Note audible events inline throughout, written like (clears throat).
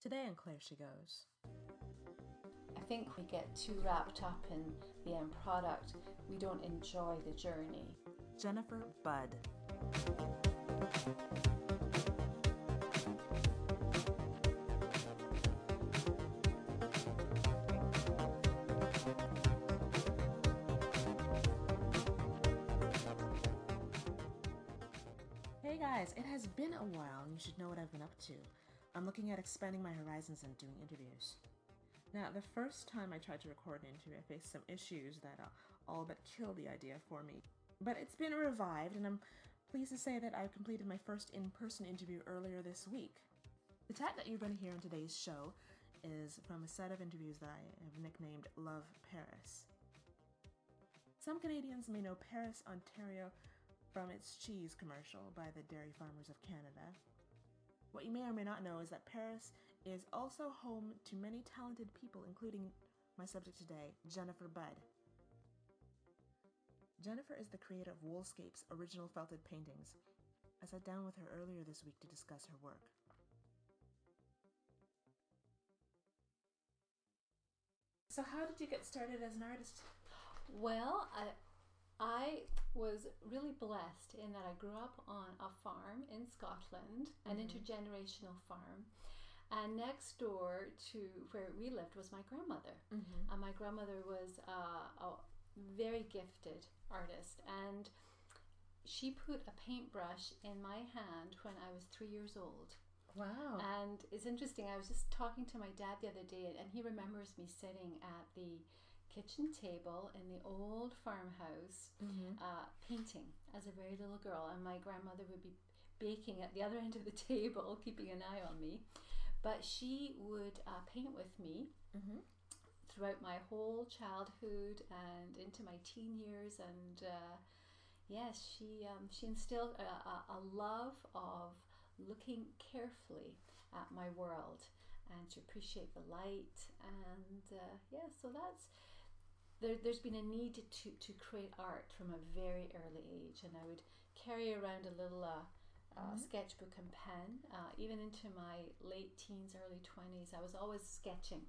Today on Claire She Goes. I think we get too wrapped up in the end product, we don't enjoy the journey. Jennifer Budd. Hey guys, it has been a while and you should know what I've been up to. I'm looking at expanding my horizons and doing interviews. Now, the first time I tried to record an interview, I faced some issues that uh, all but killed the idea for me. But it's been revived, and I'm pleased to say that I completed my first in person interview earlier this week. The chat that you're going to hear in today's show is from a set of interviews that I have nicknamed Love Paris. Some Canadians may know Paris, Ontario from its cheese commercial by the Dairy Farmers of Canada. What you may or may not know is that Paris is also home to many talented people, including my subject today, Jennifer Budd. Jennifer is the creator of Woolscape's original felted paintings. I sat down with her earlier this week to discuss her work. So, how did you get started as an artist? Well, I, I was really blessed in that I grew up on a farm in Scotland, an Mhm. intergenerational farm. And next door to where we lived was my grandmother. Mm-hmm. And my grandmother was uh, a very gifted artist. And she put a paintbrush in my hand when I was three years old. Wow. And it's interesting, I was just talking to my dad the other day, and he remembers me sitting at the kitchen table in the old farmhouse mm-hmm. uh, painting as a very little girl, and my grandmother would be baking at the other (laughs) end of the table, keeping an eye on me. But she would uh, paint with me Mm-hmm. throughout my whole childhood and into my teen years, and uh, yes, she um, she instilled a, a, a love of looking carefully at my world and to appreciate the light, and uh, yeah, so that's there, there's been a need to, to create art from a very early age, and I would carry around a little uh, uh, Mhm. sketchbook and pen, uh, even into my late teens, early 20s. I was always sketching,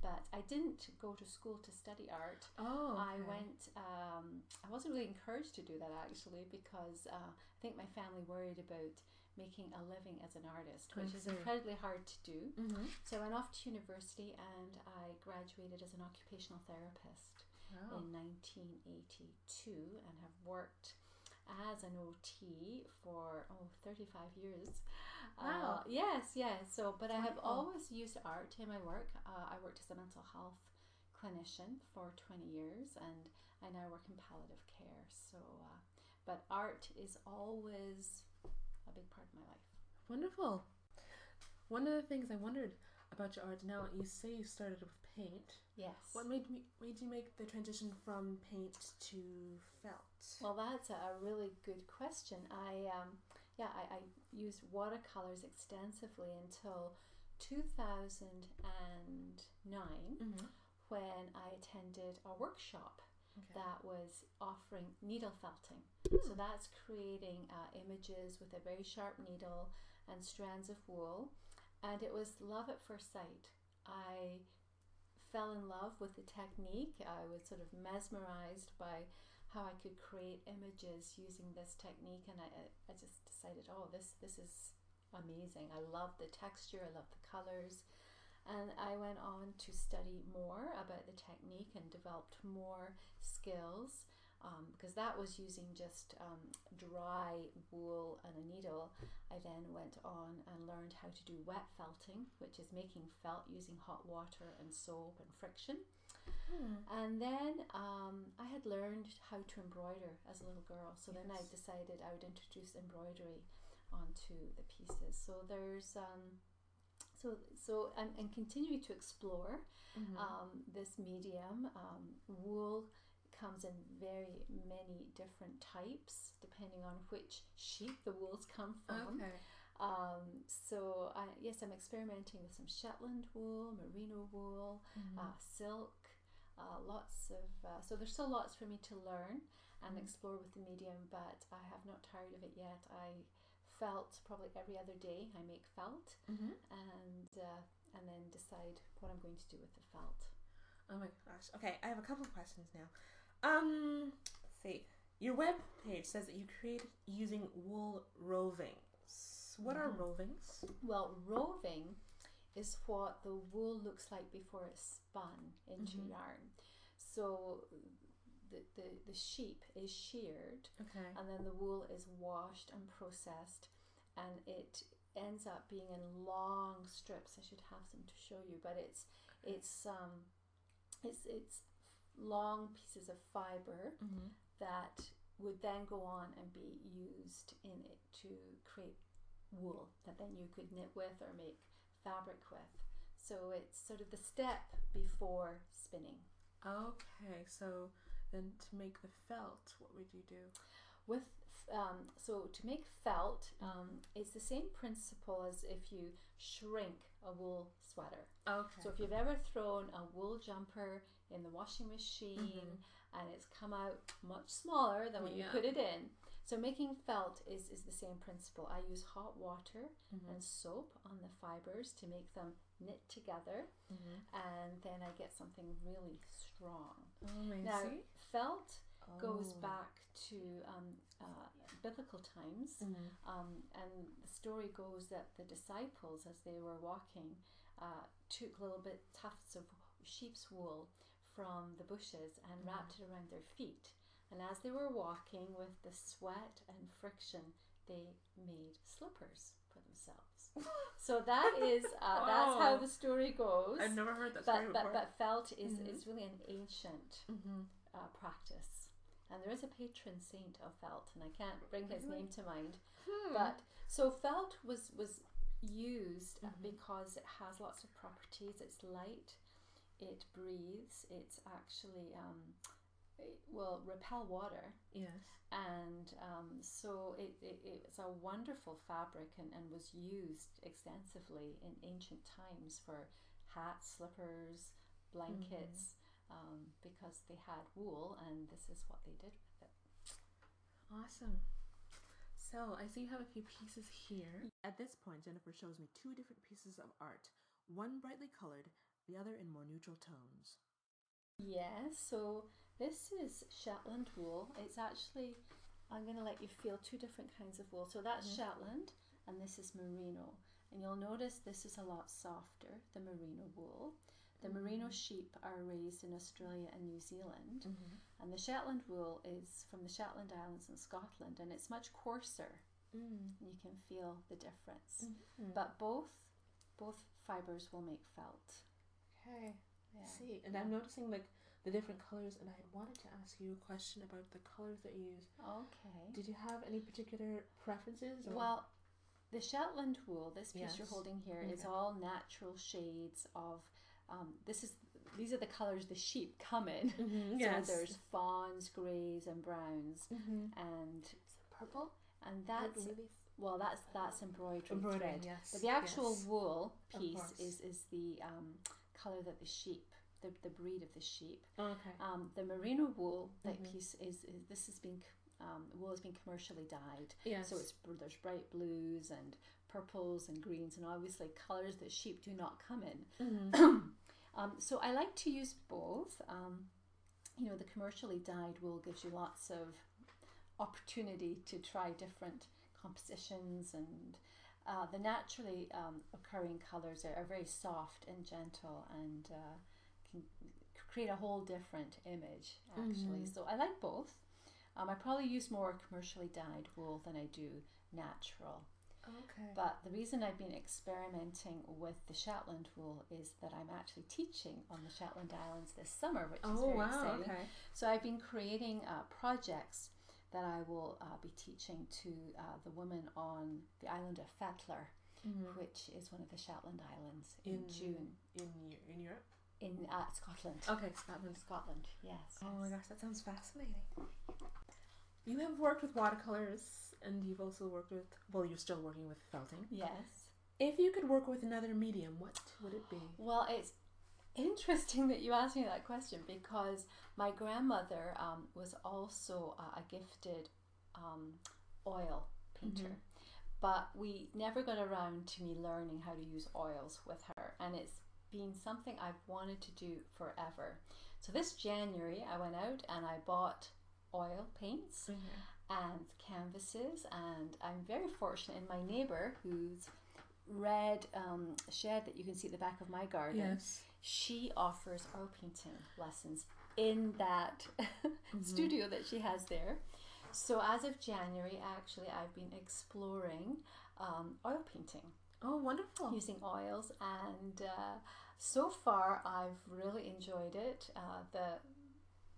but I didn't go to school to study art. Oh, I went, um, I wasn't really encouraged to do that actually because uh, I think my family worried about making a living as an artist, which is incredibly hard to do. Mm-hmm. So I went off to university and I graduated as an occupational therapist Wow. in 1982 and have worked as an OT for oh 35 years. Wow. Uh, yes, yes. So, but I have Wonderful. always used art in my work. Uh, I worked as a mental health clinician for 20 years and I now work in palliative care. So, uh, but art is always a big part of my life. Wonderful. One of the things I wondered about your art now, you say you started with paint. Yes. What made me made you make the transition from paint to felt? Well, that's a really good question. I um, yeah, I, I used watercolors extensively until 2009 mm-hmm. when I attended a workshop okay. that was offering needle felting. Hmm. So that's creating uh, images with a very sharp needle and strands of wool, and it was love at first sight. I fell in love with the technique. I was sort of mesmerized by how I could create images using this technique, and I, I just decided, oh, this this is amazing. I love the texture. I love the colors. And I went on to study more about the technique and developed more skills um, because that was using just um, dry wool and a needle. I then went on and learned how to do wet felting, which is making felt using hot water and soap and friction. Hmm. And then um, I had learned how to embroider as a little girl, so then I decided I would introduce embroidery onto the pieces. So there's um, so so and, and continuing to explore Mhm. um, this medium. Um, wool comes in very many different types depending on which sheep the wools come from. okay. Um, so I, yes, I'm experimenting with some Shetland wool, merino wool, Mhm. uh, silk, uh, lots of. Uh, so there's still lots for me to learn and Mhm. explore with the medium, but I have not tired of it yet. I felt probably every other day I make felt, Mhm. and uh, decide what I'm going to do with the felt. Oh my gosh. Okay, I have a couple of questions now. Um, let's see. Your web page says that you created using wool rovings. What are Mhm. rovings? Well, roving is what the wool looks like before it's spun into Mhm. yarn. So the, the, the sheep is sheared Okay. and then the wool is washed and processed and it ends up being in long strips. I should have some to show you, but it's it's um it's it's long pieces of fiber Mm-hmm. that would then go on and be used in it to create wool that then you could knit with or make fabric with. So it's sort of the step before spinning. Okay, so then to make the felt, what would you do? With um, so to make felt, um, it's the same principle as if you shrink a wool sweater. Okay. So if you've ever thrown a wool jumper in the washing machine Mhm. and it's come out much smaller than when Yeah. you put it in. So making felt is, is the same principle. I use hot water Mhm. and soap on the fibers to make them knit together Mhm. and then I get something really strong. I Now see. Felt goes Oh. back to um, uh, biblical times Mhm. um, and the story goes that the disciples, as they were walking, uh, took little bit tufts of sheep's wool from the bushes and Mhm. wrapped it around their feet. And as they were walking with the sweat and friction, they made slippers for themselves. (laughs) so that is uh, that's how Oh. the story goes. I've never heard that story but, but before. but felt is, Mhm. is really an ancient mm-hmm. uh, practice. And there is a patron saint of felt, and I can't bring his name to mind. Hmm. But so felt was was used Mhm. because it has lots of properties. It's light, it breathes, it's actually um, it will repel water, yes. and um, so it, it, it's a wonderful fabric and, and was used extensively in ancient times for hats, slippers, blankets. Um, because they had wool, and this is what they did with it. Awesome. So I see you have a few pieces here. At this point, Jennifer shows me two different pieces of art. One brightly colored, the other in more neutral tones. Yes, so this is Shetland wool. It's actually, I'm going to let you feel two different kinds of wool. So that's Mhm. Shetland and this is merino. And you'll notice this is a lot softer, the merino wool. The merino sheep are raised in Australia and New Zealand. Mm-hmm. And the Shetland wool is from the Shetland Islands in Scotland and it's much coarser. Mm. You can feel the difference. Mm-hmm. But both both fibers will make felt. okay. Yeah. I see. And I'm noticing like the different colors, and I wanted to ask you a question about the colors that you use. Okay. Did you have any particular preferences? Or? Well, the Shetland wool, this piece you're holding here, is Okay. all natural shades of. Um, this is these are the colors the sheep come in. Mhm, (laughs) So yes. there's fawns, greys, and browns, mm-hmm. and purple. and that's well, that's that's embroidery embroidered. thread. Yes. But the actual yes. wool piece is is the um, color that the sheep, the, the breed of the sheep. Okay. Um, the merino wool, that Mhm. piece is, is this has been um, wool has been commercially dyed. yes. So it's there's bright blues and purples and greens and obviously colors that sheep do not come in. (clears throat) Um, so I like to use both. Um, you know, the commercially dyed wool gives you lots of opportunity to try different compositions and uh, the naturally um, occurring colors are, are very soft and gentle and uh, can create a whole different image actually. Mhm. So I like both. Um, I probably use more commercially dyed wool than I do natural. Okay. But the reason I've been experimenting with the Shetland wool is that I'm actually teaching on the Shetland Islands this summer, which is oh very wow. exciting. Okay. So I've been creating uh, projects that I will uh, be teaching to uh, the women on the island of Fetlar, Mhm. which is one of the Shetland Islands in, In June in in Europe. in uh, Scotland. Okay, Scotland. Scotland, yes. Oh my gosh, that sounds fascinating. You have worked with watercolors, and you've also worked with. Well, you're still working with felting. Yes. If you could work with another medium, what would it be? Well, it's interesting that you asked me that question because my grandmother um, was also uh, a gifted um, oil painter. Mhm. But we never got around to me learning how to use oils with her, and it's been something I've wanted to do forever. So this January, I went out and I bought oil paints and canvases, and I'm very fortunate in my neighbor whose red um, shed that you can see at the back of my garden. Yes. She offers oil painting lessons in that (laughs) studio that she has there. So as of January, actually, I've been exploring um, oil painting Oh, wonderful. using oils, and uh, so far I've really enjoyed it. Uh, the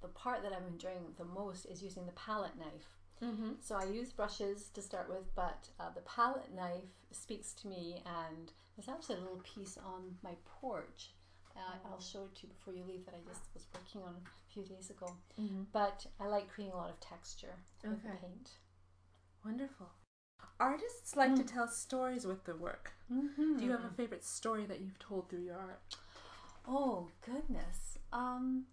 the part that I'm enjoying the most is using the palette knife. Mm-hmm. So I use brushes to start with, but uh, the palette knife speaks to me, and there's actually a little piece on my porch. Uh, I'll show it to you before you leave that I just was working on a few days ago. Mm-hmm. But I like creating a lot of texture with the Okay. paint. Wonderful. Artists like to Mm. tell stories with their work. Mm-hmm. Do you have a favorite story that you've told through your art? Oh goodness. Um,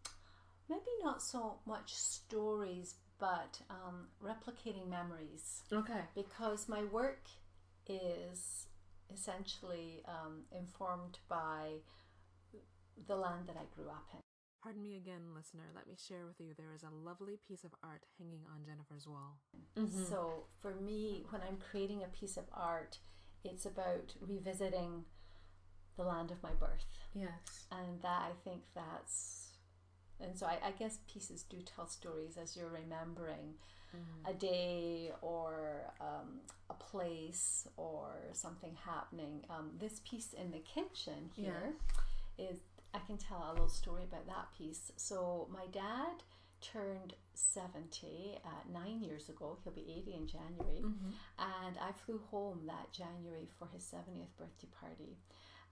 maybe not so much stories, but um, replicating memories. Okay. Because my work is essentially um, informed by the land that I grew up in. Pardon me again, listener. Let me share with you there is a lovely piece of art hanging on Jennifer's wall. So for me, when I'm creating a piece of art, it's about revisiting the land of my birth. yes. and that I think that's and so I, I guess pieces do tell stories as you're remembering Mm. a day or um, a place or something happening. Um, this piece in the kitchen here is I can tell a little story about that piece. So my dad turned 70 uh, nine years ago. He'll be 80 in January. Mm-hmm. And I flew home that January for his 70th birthday party.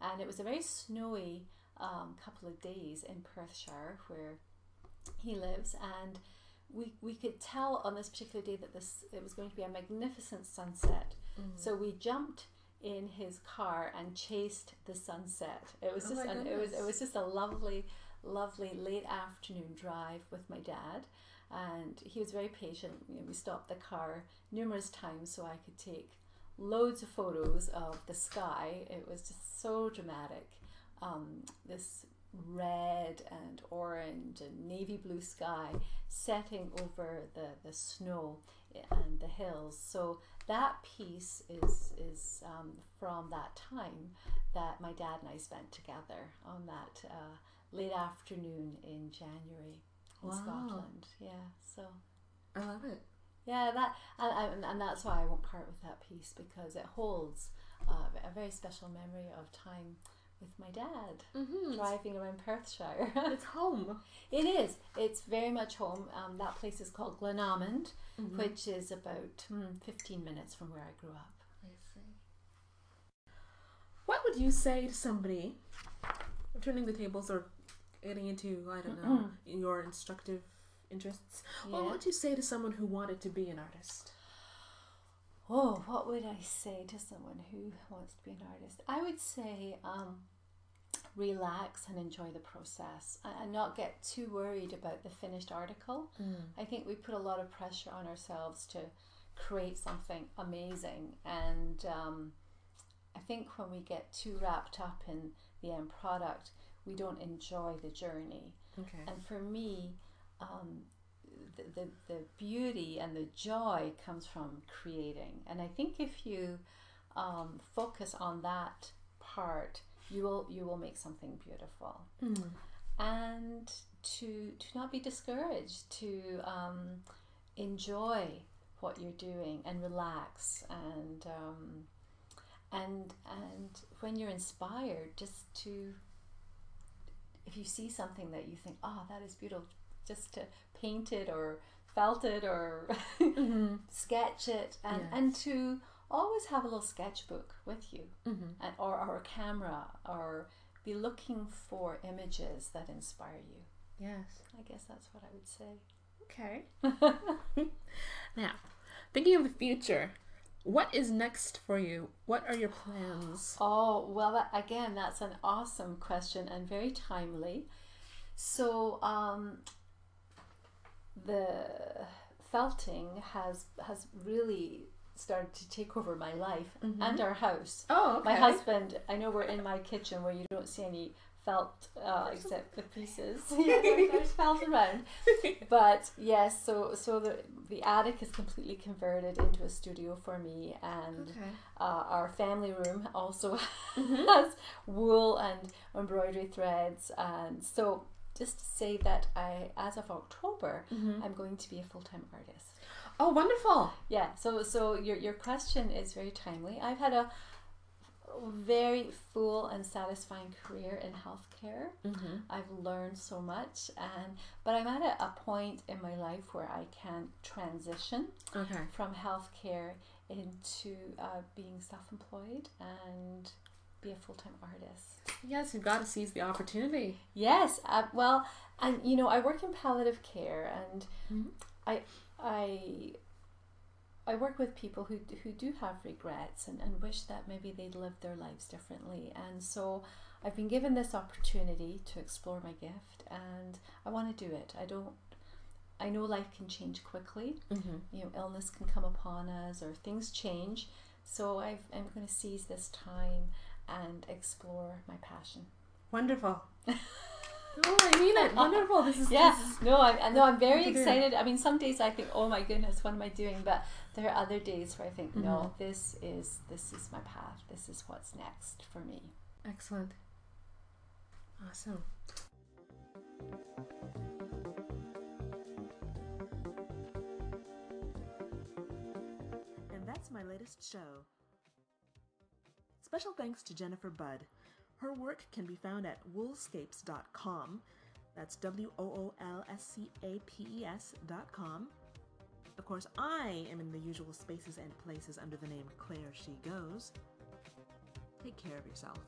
And it was a very snowy um, couple of days in Perthshire where he lives. And we, we could tell on this particular day that this it was going to be a magnificent sunset. Mm. So we jumped in his car and chased the sunset. It was Oh just an, it was it was just a lovely, lovely late afternoon drive with my dad, and he was very patient. You know, we stopped the car numerous times so I could take loads of photos of the sky. It was just so dramatic. Um, this red and orange and navy blue sky setting over the, the snow and the hills. So that piece is is um, from that time that my dad and I spent together on that uh, late afternoon in January in Wow. Scotland. Yeah, so I love it. yeah, that and, and, that's why I won't part with that piece because it holds uh, a very special memory of time with my dad Mm-hmm. driving around Perthshire. (laughs) It's home. it is. It's very much home. Um, that place is called Glenalmond, Mhm. which is about mm, 15 minutes from where I grew up. I see. What would you say to somebody turning the tables or getting into, I don't know, your instructive interests? What would you say to someone who wanted to be an artist? Oh, what would I say to someone who wants to be an artist? I would say um, relax and enjoy the process and, not get too worried about the finished article. I think we put a lot of pressure on ourselves to create something amazing, and um, I think when we get too wrapped up in the end product, we don't enjoy the journey. Okay. And for me, um, the, the, the beauty and the joy comes from creating. And I think if you um, focus on that part, you will you will make something beautiful. Mm. And to to not be discouraged, to um, enjoy what you're doing and relax and um, and and when you're inspired, just to if you see something that you think, oh, that is beautiful, just to paint it or felt it or Mm-hmm. (laughs) sketch it, and Yes. and to always have a little sketchbook with you, Mm-hmm. and, or or a camera, or be looking for images that inspire you. Yes. I guess that's what I would say. Okay. (laughs) (laughs) now, thinking of the future, what is next for you? What are your plans? Oh, well, again, that's an awesome question and very timely. So, um, the felting has has really started to take over my life and our house. Oh, My husband, I know we're in my kitchen where you don't see any felt uh, except the (laughs) pieces. (laughs) yeah, there- there's felt around. But yes, so so the the attic is completely converted into a studio for me, and Okay. uh, our family room also (laughs) Mhm. has wool and embroidery threads, and so just to say that I, as of October, Mhm. I'm going to be a full time artist. Oh, wonderful. Yeah, so so your your question is very timely. I've had a very full and satisfying career in healthcare. Mm-hmm. I've learned so much, and but I'm at a, a point in my life where I can transition Okay. from healthcare into uh, being self-employed and be a full-time artist. Yes, you've got to seize the opportunity. Yes, uh, well, and you know, I work in palliative care, and Mhm. I, I, I work with people who who do have regrets and, and wish that maybe they'd lived their lives differently, and so I've been given this opportunity to explore my gift, and I want to do it. I don't. I know life can change quickly. Mm-hmm. You know, illness can come upon us, or things change. So I've, I'm going to seize this time and explore my passion. Wonderful. (laughs) oh, I mean it. Wonderful. This is (laughs) Yeah, this is- no, I, I know I'm very Good to do. excited. I mean, some days I think, oh my goodness, what am I doing? But there are other days where I think, no, mm-hmm. this is this is my path. This is what's next for me. excellent. Awesome. And that's my latest show. Special thanks to Jennifer Budd. Her work can be found at woolscapes.com. That's W O O L S C A P E S.com. Of course, I am in the usual spaces and places under the name Claire She Goes. Take care of yourself.